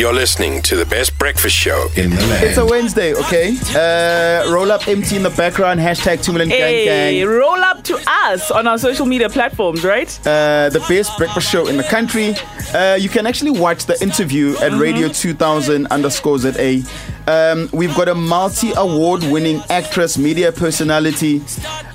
You're listening to the best breakfast show in the land. It's a Wednesday, okay? Uh, roll up empty in the background, hashtag 2 million gang Hey, gang. roll up to us on our social media platforms, right? Uh, the best breakfast show in the country. Uh, you can actually watch the interview at Radio 2000 underscore ZA. Um, we've got a multi award winning actress, media personality,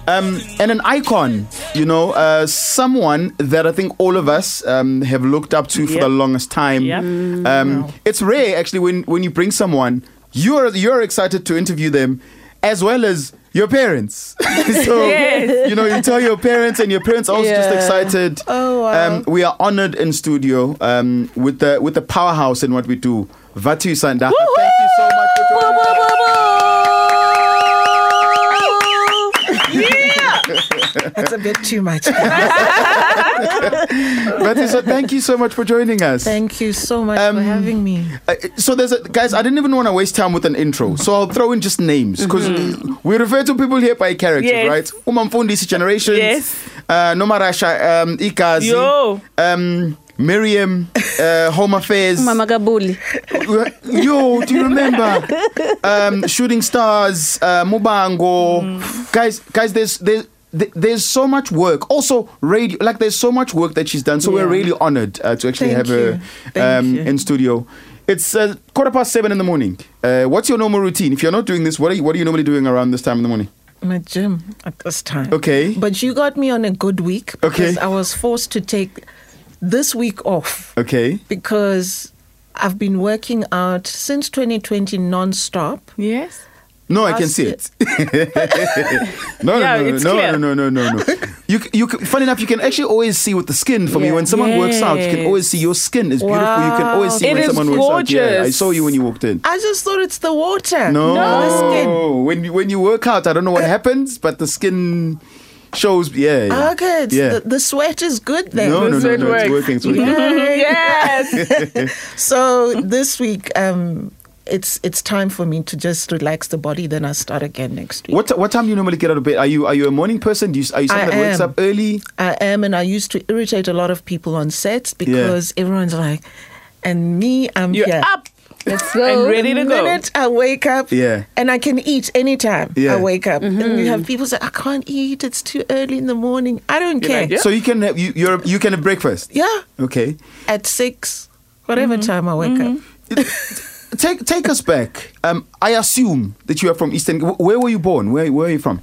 um, and an icon, you know, uh, someone that I think all of us um, have looked up to for the longest time. Yep. Um, it's rare actually when, when you bring someone, you're, you're excited to interview them as well as your parents. so, Yes. you know, you tell your parents, and your parents are also just excited. Oh, wow. Um, we are honored in studio um, with the with the powerhouse in what we do. Vatiswa Ndara, thank you so much for joining us. That's a bit too much. Vatu, so thank you so much for joining us. Thank you so much Um, for having me. Uh, so there's a, guys, I didn't even want to waste time with an intro, so I'll throw in just names because we refer to people here by character, Yes. right? Umamfundisi generations, Yes. uh, Nomarasha, um, Igazi, Yo. um, Miriam, uh, Home Affairs. Mama Gabuli. Yo, do you remember um, Shooting Stars, uh, Mubango? Guys, guys, there's there's th- there's so much work. Also, radio. Like, there's so much work that she's done. So we're really honored uh, to actually Thank have her you. Thank um, in studio. It's uh, quarter past seven in the morning. Uh, what's your normal routine? If you're not doing this, what are you, what are you normally doing around this time in the morning? My gym at this time. Okay. But you got me on a good week because Okay. I was forced to take this week off Okay. because I've been working out since 2020 non-stop. Yes. No, I can see it. no, Yeah, no, no, no, no, no, no, no, no. You, you, funny enough, you can actually always see with the skin. For me, when someone works out, you can always see your skin is beautiful. You can always see when It is someone works out. Yeah, I saw you when you walked in. I just thought it's the water. No, not the skin. when you, when you work out, I don't know what happens, but the skin shows. Yeah, yeah. Okay, it's Yeah. the, the sweat is good then. no, no, no, sweat no, it's working. It's working. yes. So this week, um, it's it's time for me to just relax the body. Then I start again next week. What what time do you normally get out of bed? Are you are you a morning person? Do you are you someone I that wakes up early? I am, and I used to irritate a lot of people on sets because everyone's like, and me, I'm You're here. up Let's go. and ready to the go. minute I wake up, Yeah. and I can eat anytime Yeah. I wake up. And you have mm-hmm. people say, I can't eat, it's too early in the morning. I don't Good care. idea. So you can have you you're, you can have breakfast. Yeah, Okay. at six, whatever mm-hmm. time I wake up. Mm-hmm. Take take us back. Um, I assume that you are from Eastern. wh- Where were you born? Where where are you from?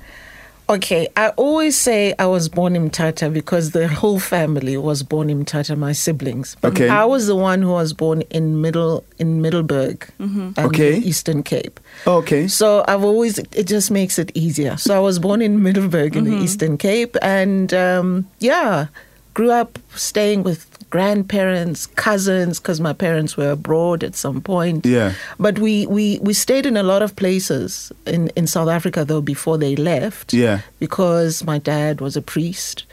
Okay, I always say I was born in Tata because the whole family was born in Tata, my siblings. But Okay. I was the one who was born in middle in Middelburg, um, Okay. Eastern Cape. Oh, okay. So I've always it just makes it easier. So I was born in Middelburg in the Eastern Cape, and um, yeah, grew up staying with grandparents, cousins, because my parents were abroad at some point. Yeah. But we, we, we stayed in a lot of places in, in South Africa though before they left. Yeah. Because my dad was a priest,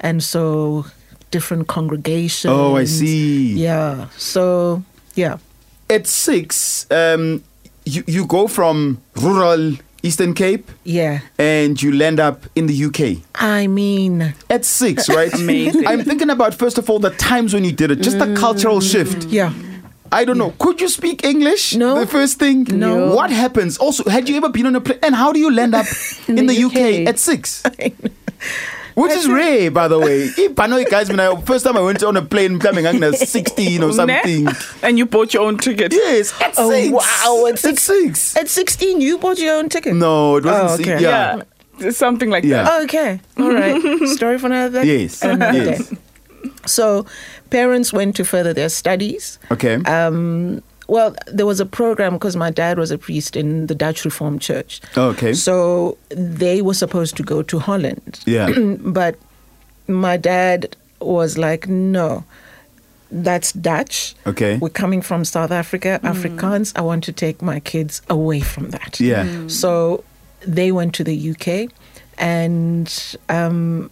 and so different congregations. Oh, I see. Yeah. So yeah. At six, um, you you go from rural Eastern Cape Yeah. and you land up in the UK. I mean, At six, right? Amazing. I'm thinking about first of all the times when you did it, just the mm. cultural shift. yeah. I don't know. Could you speak English? No. The first thing. No. What happens? Also, had you ever been on a plane? And how do you land up in, the, the UK. UK? at six? Which is rare, by the way. If I know you guys, when I first time I went on a plane, coming I was 16 or something. And you bought your own ticket. Yes, at Oh, six. wow, at At six. At 16, you bought your own ticket? No, it wasn't. Oh, six. okay. Yeah. Yeah. Something like Yeah. that. Oh, okay. All right. Story for another day? Yes. Another yes. day. So, parents went to further their studies. Okay. Um, well, there was a program because my dad was a priest in the Dutch Reformed Church. Oh, okay. So they were supposed to go to Holland. Yeah. but my dad was like, no, that's Dutch. Okay. We're coming from South Africa, Afrikaans. I want to take my kids away from that. Yeah. So they went to the UK, and um,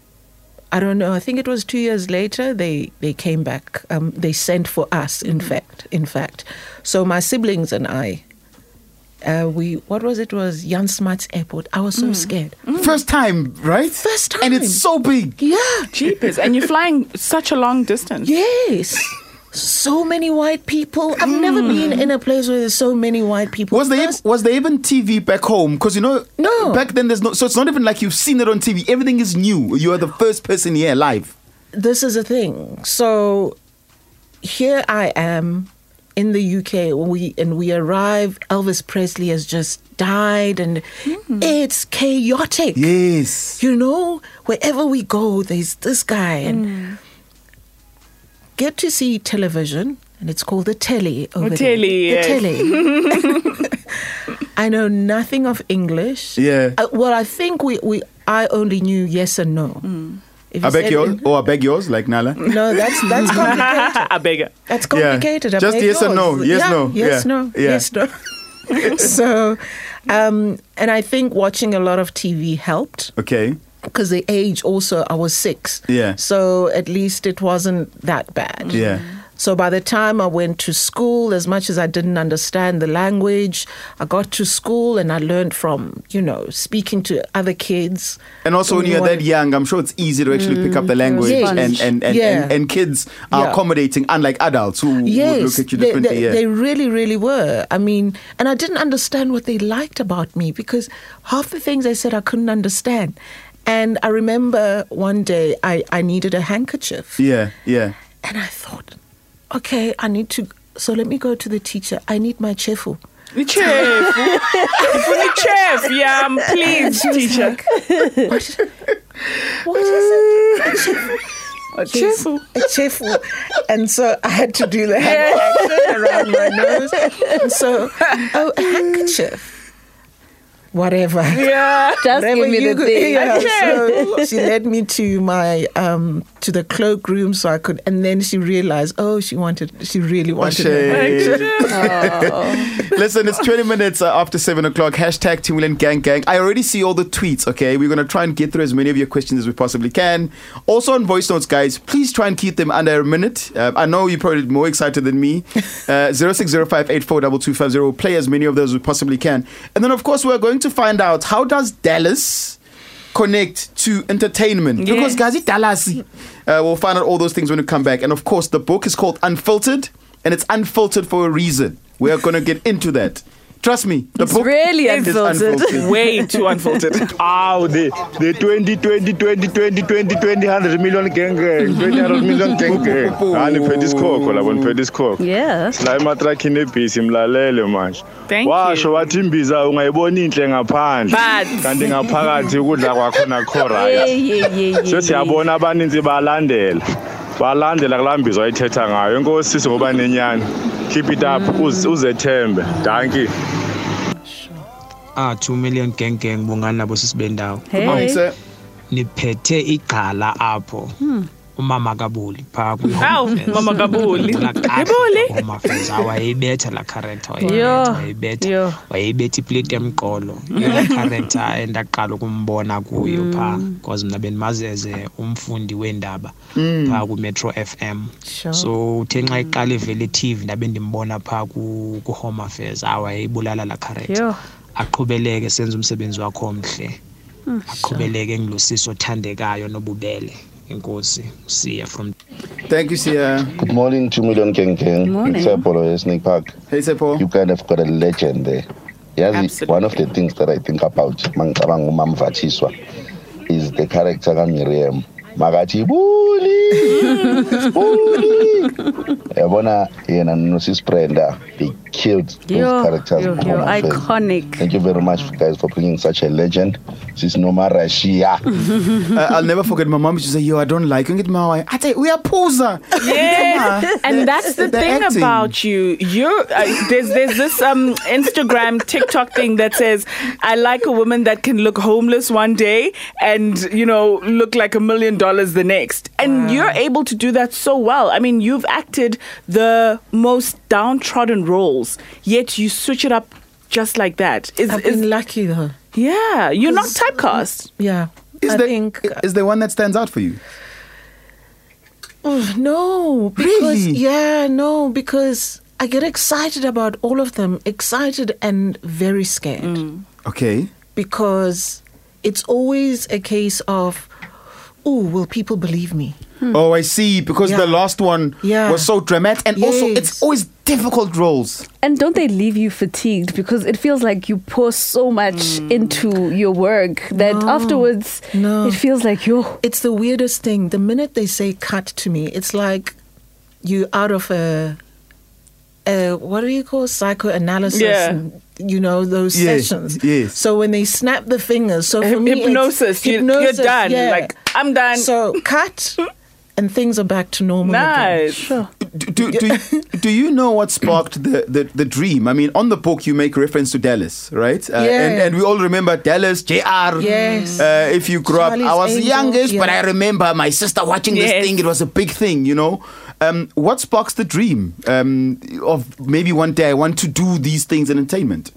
I don't know. I think it was two years later they they came back. Um, they sent for us. In fact, in fact, so my siblings and I. Uh, we what was it? it was Jan Smuts Airport. I was so scared. First time, right? First time. And it's so big. Yeah. Jeepers. And you're flying such a long distance. Yes. So many white people. I've never hmm. been in a place where there's so many white people. Was there was there even TV back home? Because you know, No. back then there's no. So it's not even like you've seen it on TV. Everything is new. You are the first person here live. this is a thing. So here I am in the UK when we and we arrive. Elvis Presley has just died, and hmm. it's chaotic. Yes. You know, wherever we go, there's this guy, and hmm. Get to see television, and it's called the telly over The there. telly, The yes. telly. I know nothing of English. Yeah. Uh, well, I think we, we I only knew yes and no. If you I beg yours, or I beg yours, like Nala. No, that's that's complicated. I beg. That's complicated. I Just beg yes or no. Yes, Yeah, no. Yes, Yeah. no. Yeah. Yes, no. so, um, and I think watching a lot of TV helped Okay. Because the age also, I was six. Yeah. So at least it wasn't that bad. Yeah. So by the time I went to school, as much as I didn't understand the language, I got to school and I learned from, you know, speaking to other kids. And also, when you're that young, I'm sure it's easy to actually pick up the mm. language, Yes. and and and, and, Yeah. and kids are Yeah. accommodating, unlike adults who would Yes, look at you they, they, yeah. they really, really were. I mean, and I didn't understand what they liked about me because half the things they said I couldn't understand. And I remember one day I, I needed a handkerchief. yeah, yeah. And I thought, okay, I need to, so let me go to the teacher. I need my chefu. The chef. the chef. Yeah, um, please, teacher. What, what is it? A chef. a chefu. And so I had to do the hand action around my nose. And so, oh, a handkerchief. Whatever. Yeah. Just Whatever give me you the could- thing. yeah, so she led me to my um to the cloakroom so I could and then she realized oh she wanted she really wanted shame. it. Listen, it's 20 minutes uh, after 7 o'clock. Hashtag Timberland Gang Gang. I already see all the tweets, okay? We're going to try and get through as many of your questions as we possibly can. Also on voice notes, guys, please try and keep them under a minute. Uh, I know you're probably more excited than me. Uh, 0605842250. Play as many of those as we possibly can. And then, of course, we're going to find out how does Dallas connect to entertainment Yeah. because guys, it's Dallas. Uh, we'll find out all those things when we come back. And of course, the book is called Unfiltered, and it's unfiltered for a reason. We are going to get into that. Trust me, the It's book really is unfiltered. Way too unfiltered. Ow, the, the 20, 20, 20, 20, 20, 20, 100 million gang gang, 20, 100 million gang gang. Ah, niphethe isikhokho labo niphethe isikhokho. Yeah. La ematrakini ebhisi mlalele manje. Thank Washo wathi imbiza ungayibona inhle ngaphandle. But- Kanti ngaphakathi ukudla kwakhona kho Yeah, right. yeah, yeah, yeah. Sesiyabona abaninzi balandela. Balandela kulaa mbizo ayithetha ngayo. Enkosi sisi ngoba nenyani. Keep it up, uz- uzethembe. Thank you. ah 2 million gang gang bungani nabo sisibendawo Hey. Morning, sir. niphethe igqala apho umama kabuli phaa Aw, Mama Kabuli. Kabuli? umafeza wayeyibetha laa wayibetha wayibetha wayeyibetha ipleti emqolo yona character endaqala ukumbona kuyo phaa because mna bendimazi eze umfundi weendaba phaa kumetro f Sure. so uthe nxa iqala ivele tv ndabe ndimbona phaa ku- kuhome affairs awayeyibulala laa Yo. aqhubeleke senze umsebenzi wakho omhle. Aqhubeleke engilosiso othandekayo nobubele inkosi siya from Thank you, Sia. Good morning, 2 million Gang Gang. Morning. It's Apollo Snake Park. Hey, Sepo. You kind of got a legend there. Yazi, Absolutely. one of the things that I think about mangicabanga umam Vatiswa is the character kaMiriam. Makathi buli buli yabona yena nosis Brenda they killed those Yo, characters yo, yo, iconic. Thank you very much guys for bringing such a legend. Sis Noma Rashia. Uh, I'll never forget my mom. She said, "Yo, I don't like you." Get my I say, "We are poser." Yes. and that's the, the thing acting. about you. You're uh, there's there's this um Instagram TikTok thing that says I like a woman that can look homeless one day and you know look like a million dollars the next. And you're able to do that so well. I mean, you've acted the most downtrodden roles, yet you switch it up just like that. Is, I've is been lucky though. yeah, you're not typecast. Yeah. Is I there, think is there one that stands out for you? Oh, no, because Really? yeah, no, because I get excited about all of them, excited and very scared mm. Okay. because it's always a case of oh, will people believe me? Hmm. Oh, I see. Because Yeah. the last one Yeah. was so dramatic, and also it's always difficult roles. And don't they leave you fatigued because it feels like you pour so much hmm. into your work that No. afterwards No. it feels like yo It's the weirdest thing. The minute they say cut to me, it's like you out of a, a what do you call psychoanalysis? Yeah. And, You know those Yes, sessions. yes. So when they snap the fingers, so for me, hypnosis. You, hypnosis, you're done. yeah. Like I'm done. so cut, and things are back to normal. again. nice. Do, do, do, you, do you know what sparked the, the, the dream? I mean, on the book, you make reference to Dallas, right? Uh, Yeah. and, and we all remember Dallas, JR. Yes. Uh, if you grew Charlie's up, I was Angels, youngest, but. I remember my sister watching this thing. It was a big thing, you know? Um, what sparks the dream um, of maybe one day I want to do these things in entertainment?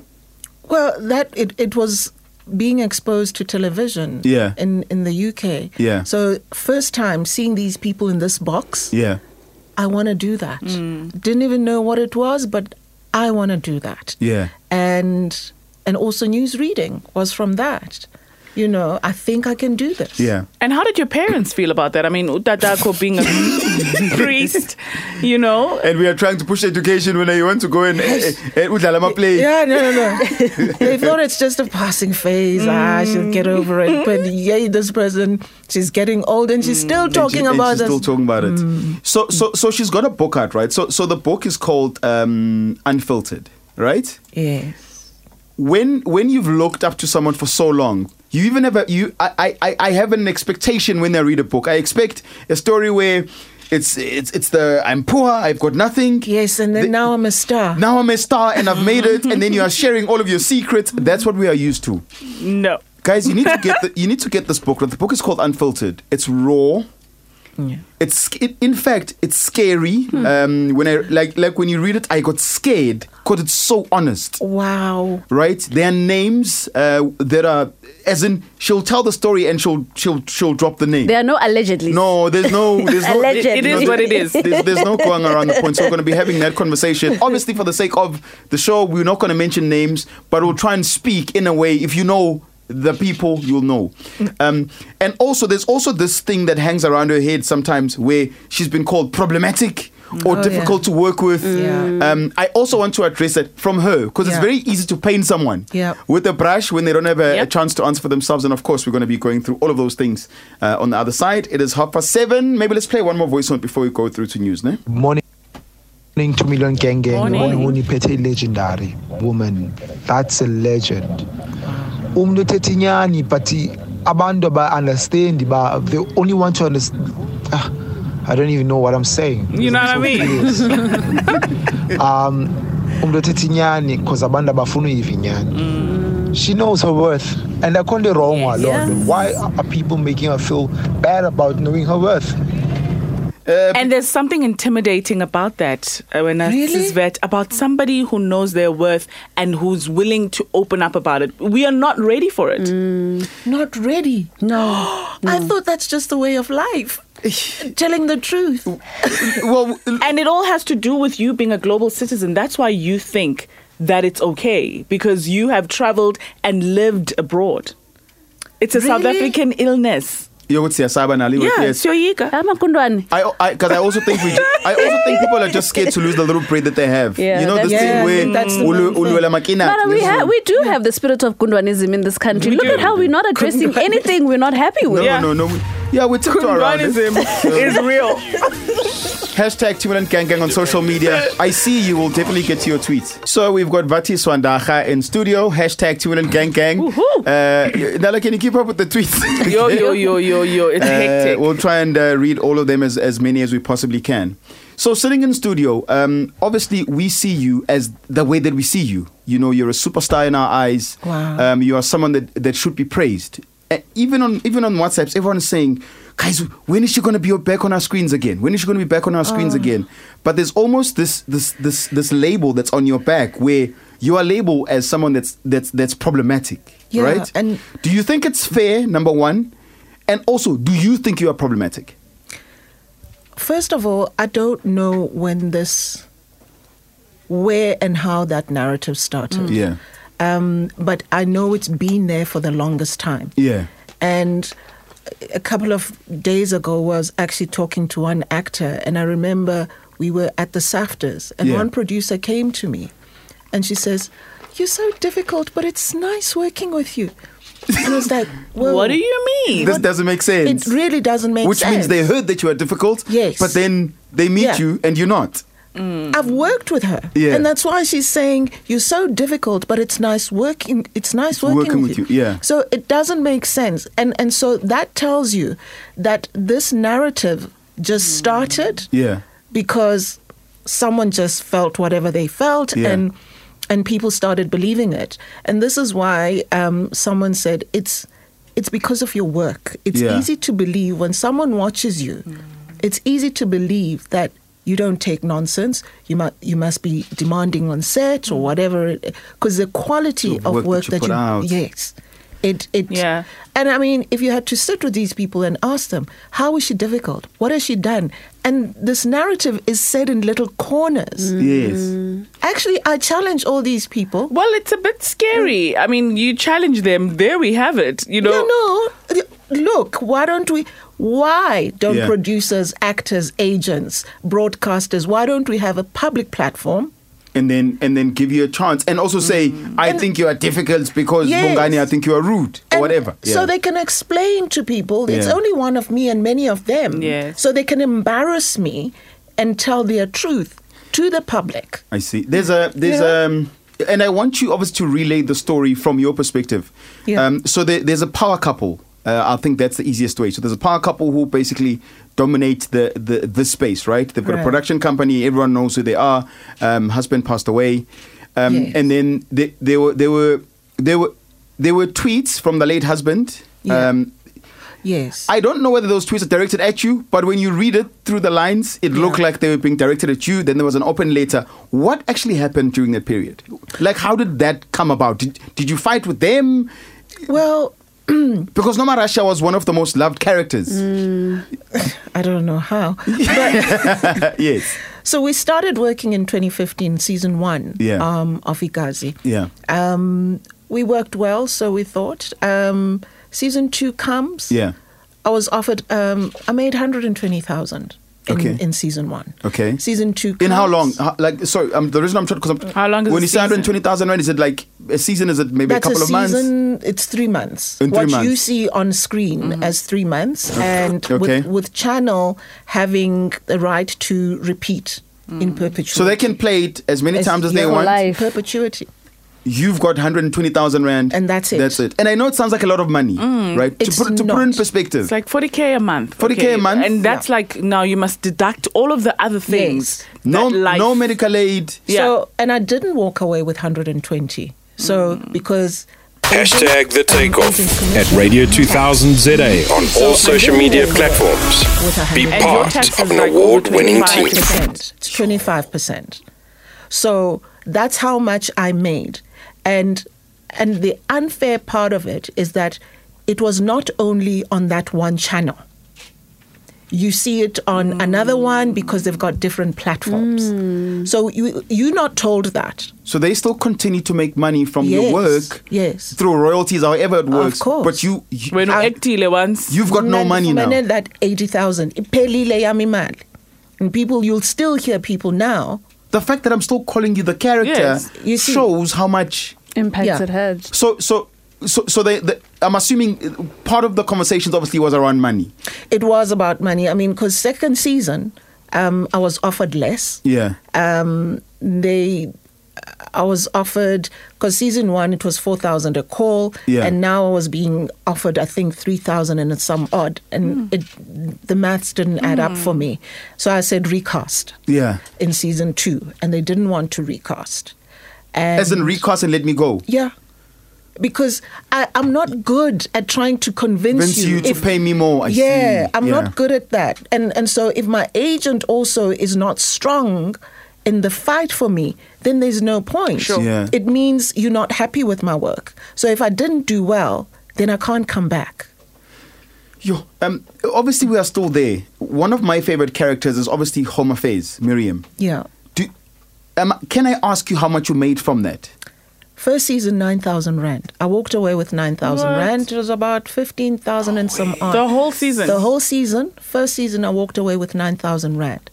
Well, that it, it was being exposed to television Yeah. in, in the UK. Yeah. So first time seeing these people in this box, Yeah. I want to do that. Didn't even know what it was, but I want to do that. Yeah. And and also news reading was from that. You know, I think I can do this. Yeah. And how did your parents feel about that? I mean, Utadako being a priest, you know. And we are trying to push education when you want to go and eh, eh, udlala play. Yeah, no, no, no. they thought it's just a passing phase. Ah, she'll get over it. But yay, this person, she's getting old and she's still And she- talking and about she's this. Still talking about it. So, so, so she's got a book out, right? So, so the book is called um, Unfiltered, right? yes. When when you've looked up to someone for so long, you even have a you. I I I have an expectation when I read a book. I expect a story where it's it's it's the I'm poor, I've got nothing. Yes, and then The- now I'm a star. Now I'm a star and I've made it, and then you are sharing all of your secrets. That's what we are used to. No. Guys, you need to get the, you need to get this book. The book is called Unfiltered. It's raw. Yeah. It's it, in fact it's scary. Um, when I like like when you read it, I got scared because it's so honest. Wow. Right? There are names uh, that are as in she'll tell the story and she'll she'll she'll drop the name. there are no allegedly. No, there's no, there's no. Allegedly. It is no, what it is. There's, there's no going around the point. So we're going to be having that conversation. Obviously, for the sake of the show, we're not going to mention names, but we'll try and speak in a way. If you know the people, you'll know. Um, and also, there's also this thing that hangs around her head sometimes, where she's been called problematic. Or Oh, difficult to work with. Yeah. Um, I also want to address it from her because it's very easy to paint someone Yeah. with a brush when they don't have a, a chance to answer for themselves. And of course, we're going to be going through all of those things uh, on the other side. It is half past seven. Maybe let's play one more voice note before we go through to news, ne? morning to Million Gang Gang Morning. uniphethe legendary woman that's a legend umuntu othethe inyani but abantu ba-understand ba they only want to understand ah, I don't even know what I'm saying You know what I mean? um umuntu othethe inyani because abantu abafuna uyiva inyani she knows her worth and akho nto wrong Yes. loo nto why are people making her feel bad about knowing her worth And there's something intimidating about that uh, when I Really? vet about somebody who knows their worth and who's willing to open up about it. We are not ready for it. Not ready. No. I thought that's just the way of life. Telling the truth. Well, And it all has to do with you being a global citizen. That's why you think that it's okay because you have traveled and lived abroad. It's a South African illness. You would say Asaba Nali. Yeah, yes. Syoyika. Amakundwane. I, oh, I, because I also think we, I also think people are just scared to lose the little bread that they have. Yeah, you know this that's- thing Yeah, where that's the ulu- main ulwela makina. But we, ha- we do have the spirit of Kundwanism in this country. We Look do. at how we're not addressing anything we're not happy no, with. Yeah. no, no, no. Yeah, we tiptoe around it. Kundwanism is real. Hashtag Timberland Gang Gang on social media. I see you will definitely get to your tweets. So we've got Vatiswa Ndara in studio. Hashtag Timberland Gang Gang. Uh, Nala, can you keep up with the tweets? Yo, yo, yo, yo, yo. It's Uh, hectic. we'll try and uh, read all of them as, as many as we possibly can. So, sitting in studio, um, obviously, we see you as the way that we see you. You know, you're a superstar in our eyes. Wow. Um, you are someone that, that should be praised. Uh, even on even on WhatsApps, everyone is saying, "Guys, when is she going to be back on our screens again? When is she going to be back on our screens Oh. again?" But there's almost this this this this label that's on your back where you are labeled as someone that's that's that's problematic, Yeah, right? and- do you think it's fair? Number one, and also, do you think you are problematic? First of all, I don't know when this, where and how that narrative started. Yeah. Um, but I know it's been there for the longest time. Yeah. And a couple of days ago was actually talking to one actor, and I remember we were at the SAFTAs, and Yeah. one producer came to me, and she says, "You're so difficult, but it's nice working with you." And I was like, well, What do you mean? This doesn't make sense. It really doesn't make Which sense. Which means they heard that you are difficult. Yes. But then they meet Yeah. you and you're not. I've worked with her, Yeah. and that's why she's saying you're so difficult, but it's nice working. It's nice working, working with you, yeah. So it doesn't make sense, and and so that tells you that this narrative just started Yeah. because someone just felt whatever they felt, Yeah. and and people started believing it, and this is why um, someone said it's it's because of your work. It's Yeah. easy to believe when someone watches you. It's easy to believe that you don't take nonsense. You must you must be demanding on set or whatever, because the quality Of of work work, that you put out. yes, it it Yeah. And I mean, if you had to sit with these people and ask them, how is she difficult? What has she done? And this narrative is said in little corners. Mm. Yes. Mm. Actually, I challenge all these people. Well, it's a bit scary. I mean, you challenge them. There we have it. You know. No, no. Look, why don't we? Why don't Yeah. producers, actors, agents, broadcasters? Why don't we have a public platform? And then and then give you a chance. And also say, I think you are difficult because Yes. Bongani, I think you are rude. Or And whatever. So they can explain to people it's Yeah. only one of me and many of them. Yes. So they can embarrass me and tell their truth to the public. I see. There's a there's Yeah. um and I want you obviously to relay the story from your perspective. Yeah. Um so there, there's a power couple. Uh, I think that's the easiest way. So there's a power couple who basically dominate the the, the space, right? They've got a production company. Everyone knows who they are. Um, husband passed away, um, Yes. and then they, they were they were they were there were tweets from the late husband. Yeah. Um, Yes. I don't know whether those tweets are directed at you, but when you read it through the lines, it looked like they were being directed at you. Then there was an open letter. What actually happened during that period? Like, how did that come about? Did, did you fight with them? well, Because Noma Rasha was one of the most loved characters. I don't know how. yes. So we started working in 2015, season one Yeah. um, of Igazi. Yeah. Um, we worked well, so we thought. Um, season two comes. Yeah. I was offered. Um, I made 120,000 in, Okay. in season one. Okay. Season two. In how long? How, like, sorry, um, the reason I'm trying because I'm. How long is when a you say season? 120,000 rand? Is it like a season? Is it maybe That's a couple a of months? season. It's three months. In three what you see on screen as three months, and Okay. with, with channel having the right to repeat in perpetuity. So they can play it as many As- times as yeah, they want. life. perpetuity. You've got 120,000 rand. And that's it. That's it. And I know it sounds like a lot of money, mm, right? To put, to put it in perspective. It's like 40k a month. 40K a month? And that's like now you must deduct all of the other things. no, life- no medical aid. Yeah. So, and I didn't walk away with 120. So, mm. because. Hashtag the takeoff at Radio 2000 ZA on all social media platforms. Be hundred- And your part of is an award winning team. 25%. It's 25%. So that's how much I made. And and the unfair part of it is that it was not only on that one channel. You see it on hmm. another one because they've got different platforms. Hmm. So you you're not told that. So they still continue to make money from Yes, your work yes. through royalties, however it works. Of course. But you, you When I- actile once. you've got no money now. ndifumene that 80,000 iphelile yami imali. And people you'll still hear people now The fact that I'm still calling you the character Yes. You see- shows how much. Impact Yeah. it had. So so so so they, the I'm assuming part of the conversations obviously was around money. It was about money. I mean, because second season, um, I was offered less. Yeah. Um, they, I was offered because season one it was four thousand a call, Yeah. and now I was being offered I think three thousand and some odd, and it, the maths didn't add up for me. So I said recast Yeah. in season two, and they didn't want to recast. And As in recast and let me go. yeah. Because I, I'm not good at trying to convince, Convince you to if- pay me more. I yeah, see. I'm Yeah. not good at that. And and so if my agent also is not strong in the fight for me, then there's no point. Sure. Yeah. It means you're not happy with my work. So if I didn't do well, then I can't come back. Yo, um, obviously we are still there. One of my favorite characters is obviously Home Affairs, Miriam. Yeah. Do, um, can I ask you how much you made from that? First season, 9,000 Rand. I walked away with 9,000 Rand. It was about 15,000 and some odd. The whole season. The whole season. First season, I walked away with 9,000 Rand.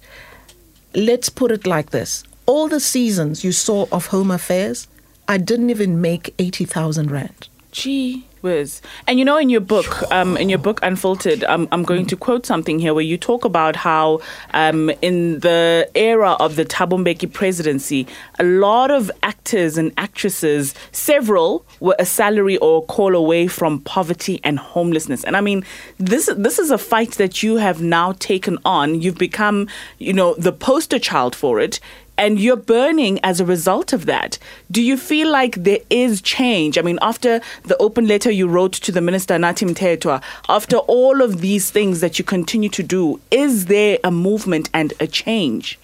Let's put it like this all the seasons you saw of Home Affairs, I didn't even make 80,000 Rand. Gee whiz. And you know, in your book, um, in your book Unfiltered, um, I'm going to quote something here where you talk about how um, in the era of the Thabo Mbeki presidency, a lot of actors and actresses, several were a salary or a call away from poverty and homelessness. And I mean, this this is a fight that you have now taken on. You've become, you know, the poster child for it and you're burning as a result of that. Do you feel like there is change? I mean, after the open letter you wrote to the minister Nathi Mthethwa, after all of these things that you continue to do, is there a movement and a change?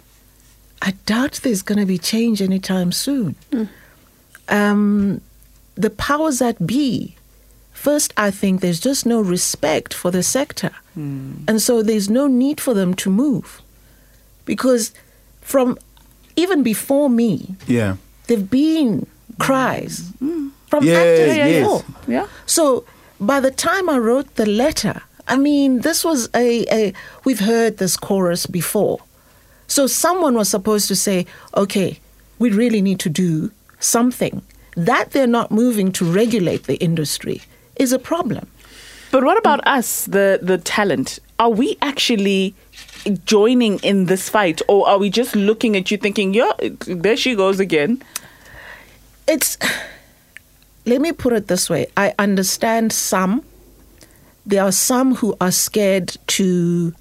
I doubt there's going to be change anytime soon. Um, the powers that be, first, I think there's just no respect for the sector. And so there's no need for them to move. Because from even before me, Yeah. there've been cries from Yes, actors yes. before. Yeah. So by the time I wrote the letter, I mean, this was a, a we've heard this chorus before. So someone was supposed to say, okay, we really need to do something. That they're not moving to regulate the industry is a problem. But what about us, the the talent? Are we actually joining in this fight, or are we just looking at you thinking, "Yeah, there she goes again"? It's let me put it this way. I understand some. There are some who are scared to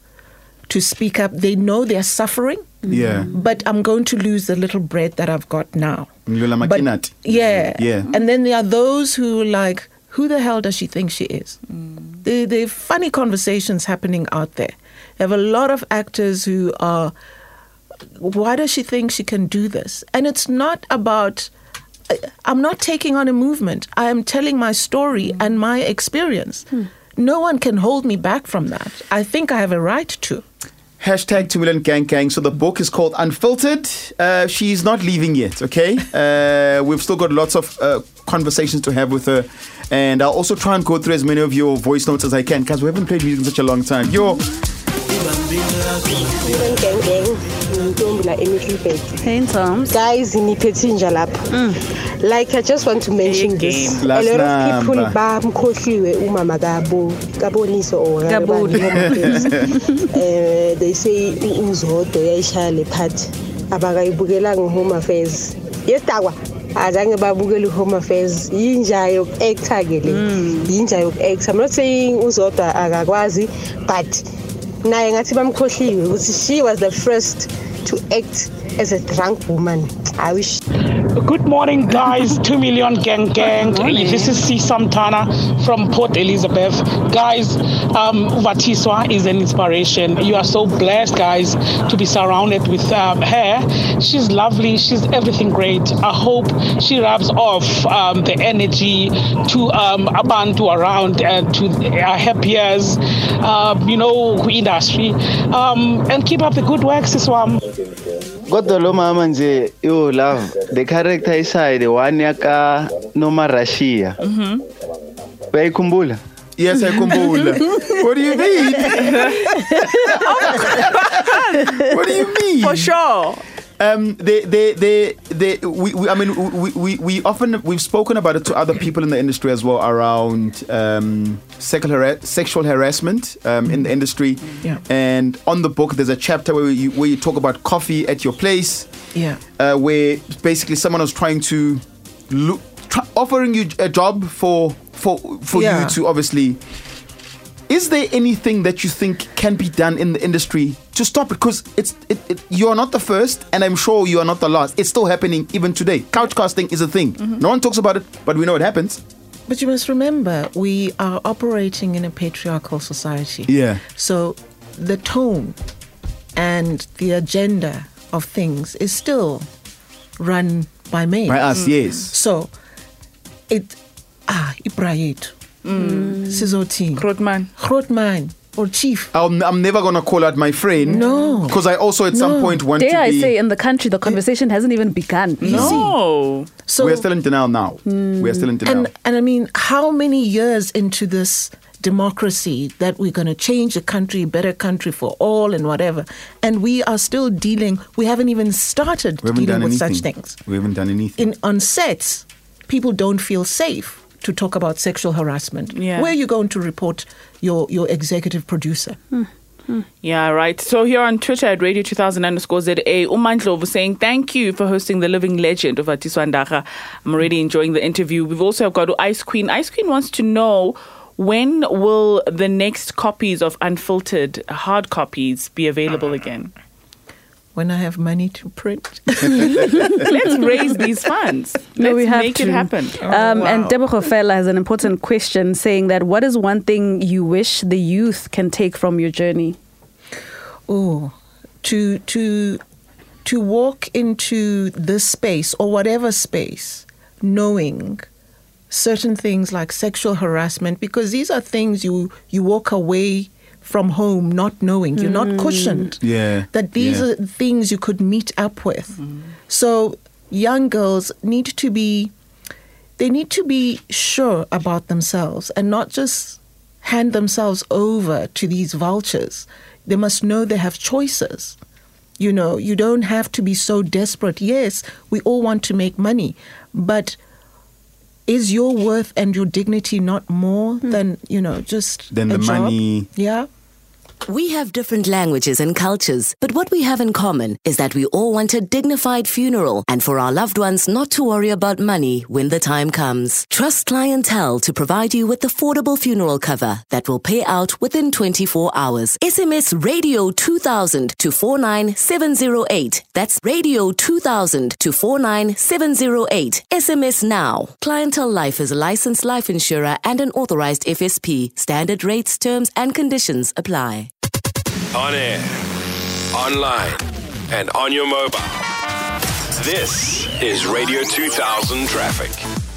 to speak up. They know they're suffering. Yeah. but I'm going to lose the little bread that I've got now. But- yeah. Yeah. And then there are those who like, who the hell does she think she is? Mm. There, there are funny conversations happening out there. You have a lot of actors who are, why does she think she can do this? And it's not about, I'm not taking on a movement. I am telling my story and my experience. No one can hold me back from that. I think I have a right to. Hashtag 2 million gang gang. So the book is called Unfiltered. Uh, she's not leaving yet, okay? Uh, we've still got lots of uh, conversations to have with her. And I'll also try and go through as many of your voice notes as I can because we haven't played music in such a long time. Yo, Gang gang ngintombi la eMiddelburg Hey, Toms. guys ngiphethe inja lapha. Like i just want to mention this. a Last lot of people number. bamkhohliwe umama kabo kaboniso or Kaboni. eh they say u- uzodo yayishaya le party. Abakayibukelanga home affairs. Yedakwa azange babukele home affairs. Yinja yoku-acta ke le yinja yoku-acta i'm not saying uzodwa akakwazi but naye ngathi bamkhohliwe ukuthi she was the first to act as a drunk woman. I wish Good morning, guys. Two million gang gang. This is C. Samtana from Port Elizabeth. Guys, um, Vatiswa is an inspiration. You are so blessed, guys, to be surrounded with um, her. She's lovely. She's everything great. I hope she rubs off um, the energy to um, Abantu around and to our happiers, um, you know, industry. Um, and keep up the good work, Siswam. Kodwa lo mama nje yo love the character iside one yaka noma Russia mm-hmm. uyayikhumbula yes, I kumbula. what do you mean? what do you mean? For sure. Um, they, they, they, they, we, we, I mean, we, we, we often, we've spoken about it to other people in the industry as well around um, sexual, hara- sexual harassment um, in the industry. Yeah. And on the book, there's a chapter where you, where you talk about coffee at your place, Yeah. uh, where basically someone was trying to look, try, offering you a job for, for, for Yeah. you to obviously is there anything that you think can be done in the industry to stop it? Because it's it, it, you are not the first, and I'm sure you are not the last. It's still happening even today. Couch casting is a thing. No one talks about it, but we know it happens. But you must remember, we are operating in a patriarchal society. Yeah. So the tone and the agenda of things is still run by men. By us, yes. So it ah Mm. ibrayet. Sizothini? Grootman. Grootman. or chief. I'm, I'm never gonna call out my friend. No. because I also at some point want Dare to I be. say, in the country, the conversation hasn't even begun. No. So we are still in denial now. Mm. We are still in denial. and and I mean, how many years into this democracy that we're going to change the country, better country for all, and whatever, and we are still dealing. We haven't even started haven't dealing with anything. such things. We haven't done anything. In on sets, people don't feel safe to talk about sexual harassment. Yeah. Where are you going to report your your executive producer? Hmm. Hmm. Yeah, right. So here on Twitter at Radio 2000 underscore ZA, Umandlovu saying, Thank you for hosting the living legend of Vatiswa Ndara. I'm already enjoying the interview. We've also got Ice Queen. Ice Queen wants to know when will the next copies of Unfiltered hard copies be available ah. again? When I have money to print. Let's raise these funds. No, Let's we have make to. it happen. Um, And. Deborah Fella has an important question saying that what is one thing you wish the youth can take from your journey? oh to to to walk into this space or whatever space knowing certain things like sexual harassment because these are things you you walk away from home not knowing you're not mm. cushioned Yeah, that these yeah. are things you could meet up with mm. so young girls need to be they need to be sure about themselves and not just hand themselves over to these vultures. They must know they have choices. You know, you don't have to be so desperate. Yes, we all want to make money, but is your worth and your dignity not more hmm. than, you know, just Than a the job? money. Yeah. We have different languages and cultures, but what we have in common is that we all want a dignified funeral and for our loved ones not to worry about money when the time comes. Trust Clientele to provide you with affordable funeral cover that will pay out within 24 hours. SMS Radio 2000 to 49708. That's Radio 2000 to 49708. SMS now. Clientele Life is a licensed life insurer and an authorized FSP. Standard rates, terms, and conditions apply. On air, online, and on your mobile. This is Radio 2000 Traffic.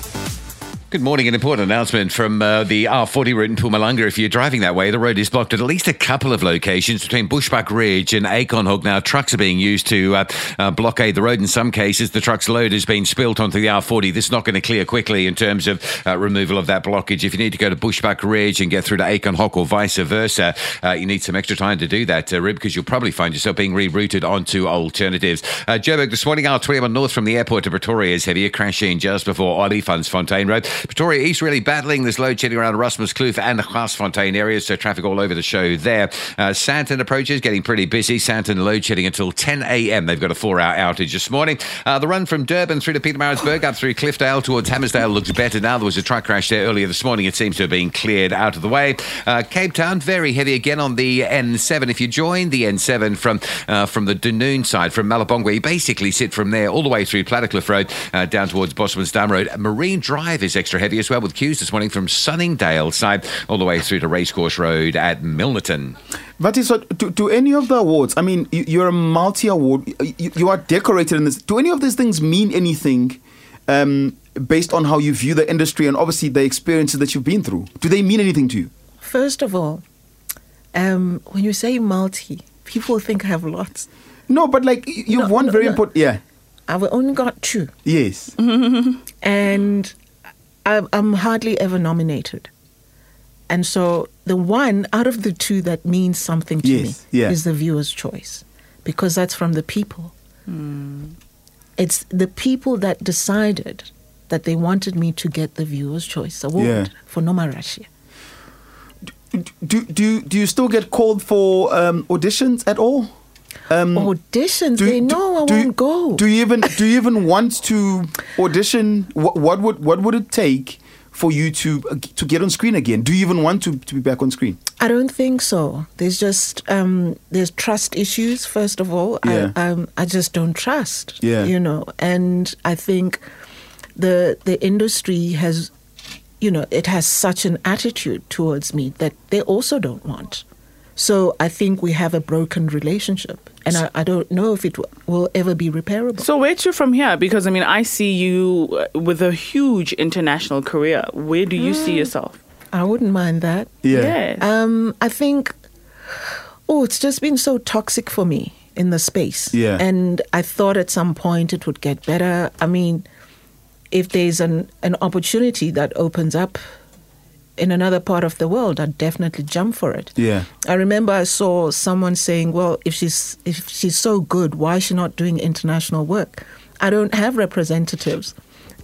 Good morning. An important announcement from uh, the R40 route in Mpumalanga. If you're driving that way, the road is blocked at at least a couple of locations between Bushbuckridge and Acornhoek. Now, trucks are being used to uh, uh, blockade the road. In some cases, the truck's load has been spilt onto the R40. This is not going to clear quickly in terms of uh, removal of that blockage. If you need to go to Bushbuckridge and get through to Acornhoek or vice versa, uh, you need some extra time to do that, uh, Rib, because you'll probably find yourself being rerouted onto alternatives. Uh, Joburg, this morning, R21 north from the airport to Pretoria is heavier, crashing just before Olifantsfontein Road. Pretoria East really battling this load shedding around Erasmuskloof and the Fontaine areas, so traffic all over the show there. Uh, Sandton approaches getting pretty busy. Sandton load shedding until 10 a.m. They've got a four hour outage this morning. Uh, the run from Durban through to Pietermaritzburg up through Cliffdale towards Hammarsdale looks better now. There was a truck crash there earlier this morning. It seems to have been cleared out of the way. Uh, Cape Town, very heavy again on the N7. If you join the N7 from uh, from the Dunoon side, from Malibongwe, you basically sit from there all the way through Plattekloof Road uh, down towards Bosman's Dam Road. Marine Drive is extra heavy as well with queues this morning from Sunningdale side all the way through to Racecourse Road at Milnerton. Vati, so do, do any of the awards, I mean, you, you're a multi award, you, you are decorated in this. Do any of these things mean anything um, based on how you view the industry and obviously the experiences that you've been through? Do they mean anything to you? First of all, um, when you say multi, people think I have lots. No, but like you've No, one no, very no. important. Yeah. I've only got two. Yes. and I'm, I'm hardly ever nominated. And so the one out of the two that means something to Yes, me yeah. is the viewer's choice because that's from the people. It's the people that decided that they wanted me to get the viewer's choice award Yeah. for Noma Russia. Do do do you still get called for um, auditions at all? Um, auditions? they know I do won't you, go. Do you even do you even want to audition? What, what would what would it take for you to uh, to get on screen again? Do you even want to, to be back on screen? I don't think so. There's just um, there's trust issues. First of all, Yeah. I um, I just don't trust. Yeah. you know, and I think the the industry has, you know, it has such an attitude towards me that they also don't want. So I think we have a broken relationship, and I, I don't know if it w- will ever be repairable. So where to from here? Because I mean, I see you uh, with a huge international career. Where do you see yourself? I wouldn't mind that. Yeah. Yes. Um, I think oh, it's just been so toxic for me in the space. Yeah. And I thought at some point it would get better. I mean, if there's an, an opportunity that opens up in another part of the world, I'd definitely jump for it. Yeah. I remember I saw someone saying, "Well, if she's if she's so good, why is she not doing international work?" I don't have representatives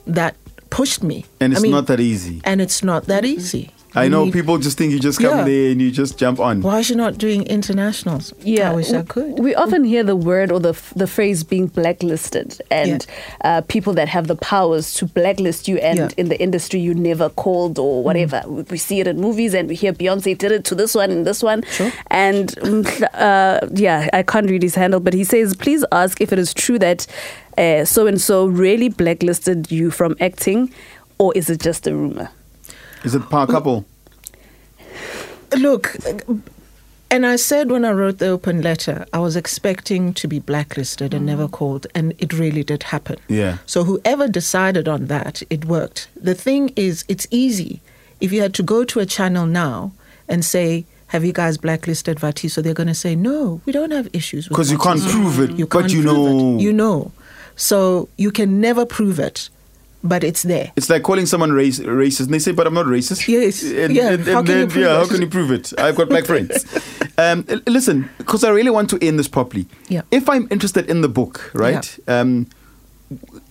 that pushed me. And I it's mean, not that easy. And it's not that easy. I know need- people just think you just come Yeah. there and you just jump on. Why is she not doing internationals? Yeah, I wish I could. We often hear the word or the f- the phrase being blacklisted, and uh, people that have the powers to blacklist you, and Yeah. Mm. in the industry you never called or whatever. We- We see it in movies, and we hear Beyonce did it to this one and this one, sure. and mm, uh, yeah, I can't read his handle, but he says, please ask if it is true that so and so really blacklisted you from acting, or is it just a rumor? Is it power couple? Look, and I said when I wrote the open letter, I was expecting to be blacklisted and never mm. called, and it really did happen. Yeah. So whoever decided on that, it worked. The thing is, it's easy. If you had to go to a channel now and say, "Have you guys blacklisted Vati?" So they're going to say, "No, we don't have issues." with Because you can't prove it, You can't but you prove it. know. You know. So you can never prove it, but it's there. It's like calling someone race, racist, and they say, "But I'm not racist." Yes. And, Yeah, and- how and can you then, prove yeah, how it? can you prove it? I've got black friends. Um, listen, because I really want to end this properly. Yeah. If I'm interested in the book, right? Um,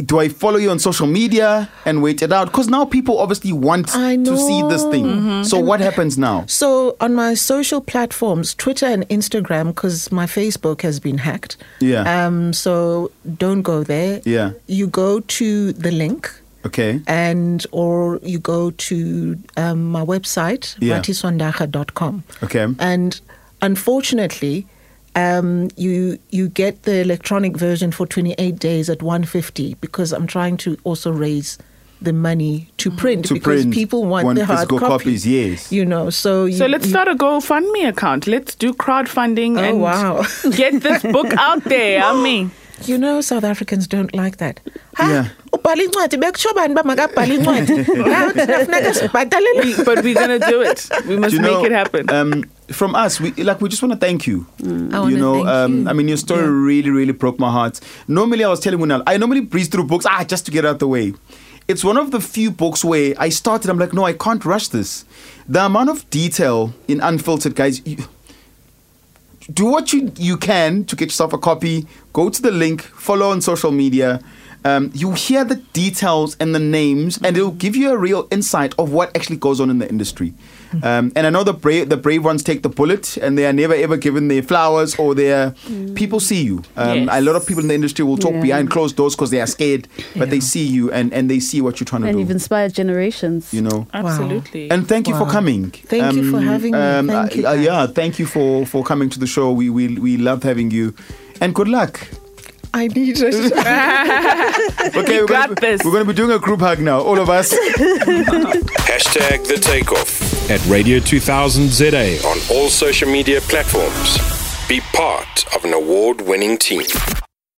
do I follow you on social media and wait it out? Because now people obviously want to see this thing. Mhm. So what happens now? So on my social platforms, Twitter and Instagram, because my Facebook has been hacked. Yeah. Um. So don't go there. Yeah. You go to the link Okay. and or you go to um, my website Yeah. vatiswandara.com Okay. and unfortunately um, you you get the electronic version for 28 days at 150 because I'm trying to also raise the money to print To because print, people want, want the hard physical copy. copies, yes. You know, so you, So let's you- start a GoFundMe account. Let's do crowdfunding Oh, and wow. get this book out there. I mean, You know, South Africans don't like that. Yeah. ubhala incwadi bekusho bani uba makabhala incwadi Nawe thina funeka sibhatalele but we're gonna do it. We must Do you make it happen. Um, from us, we like we just want to thank you. I you wanna know, thank um, you. I mean, your story really, really broke my heart. Normally, I was telling Munal, I normally breeze through books, ah, just to get out of the way. It's one of the few books where I started. I'm like, no, I can't rush this. The amount of detail in Unfiltered, guys. You, do what you you can to get yourself a copy. Go to the link, follow on social media. Um, you hear the details and the names, and it'll give you a real insight of what actually goes on in the industry. Um, and I know the brave the brave ones take the bullet, and they are never ever given their flowers or their people see you. Um, Yes. A lot of people in the industry will talk Yeah. behind closed doors because they are scared, but they see you and, and they see what you're trying to And do. And you've inspired generations. you know. Absolutely. And thank you for coming. Thank you for having me. Thank you, uh, yeah, thank you for for coming to the show. We we we love having you, and good luck. I need it. Okay, we're got gonna, this. we're going to be doing a group hug now, all of us. Hashtag the takeoff at Radio 2000 ZA on all social media platforms. Be part of an award winning team.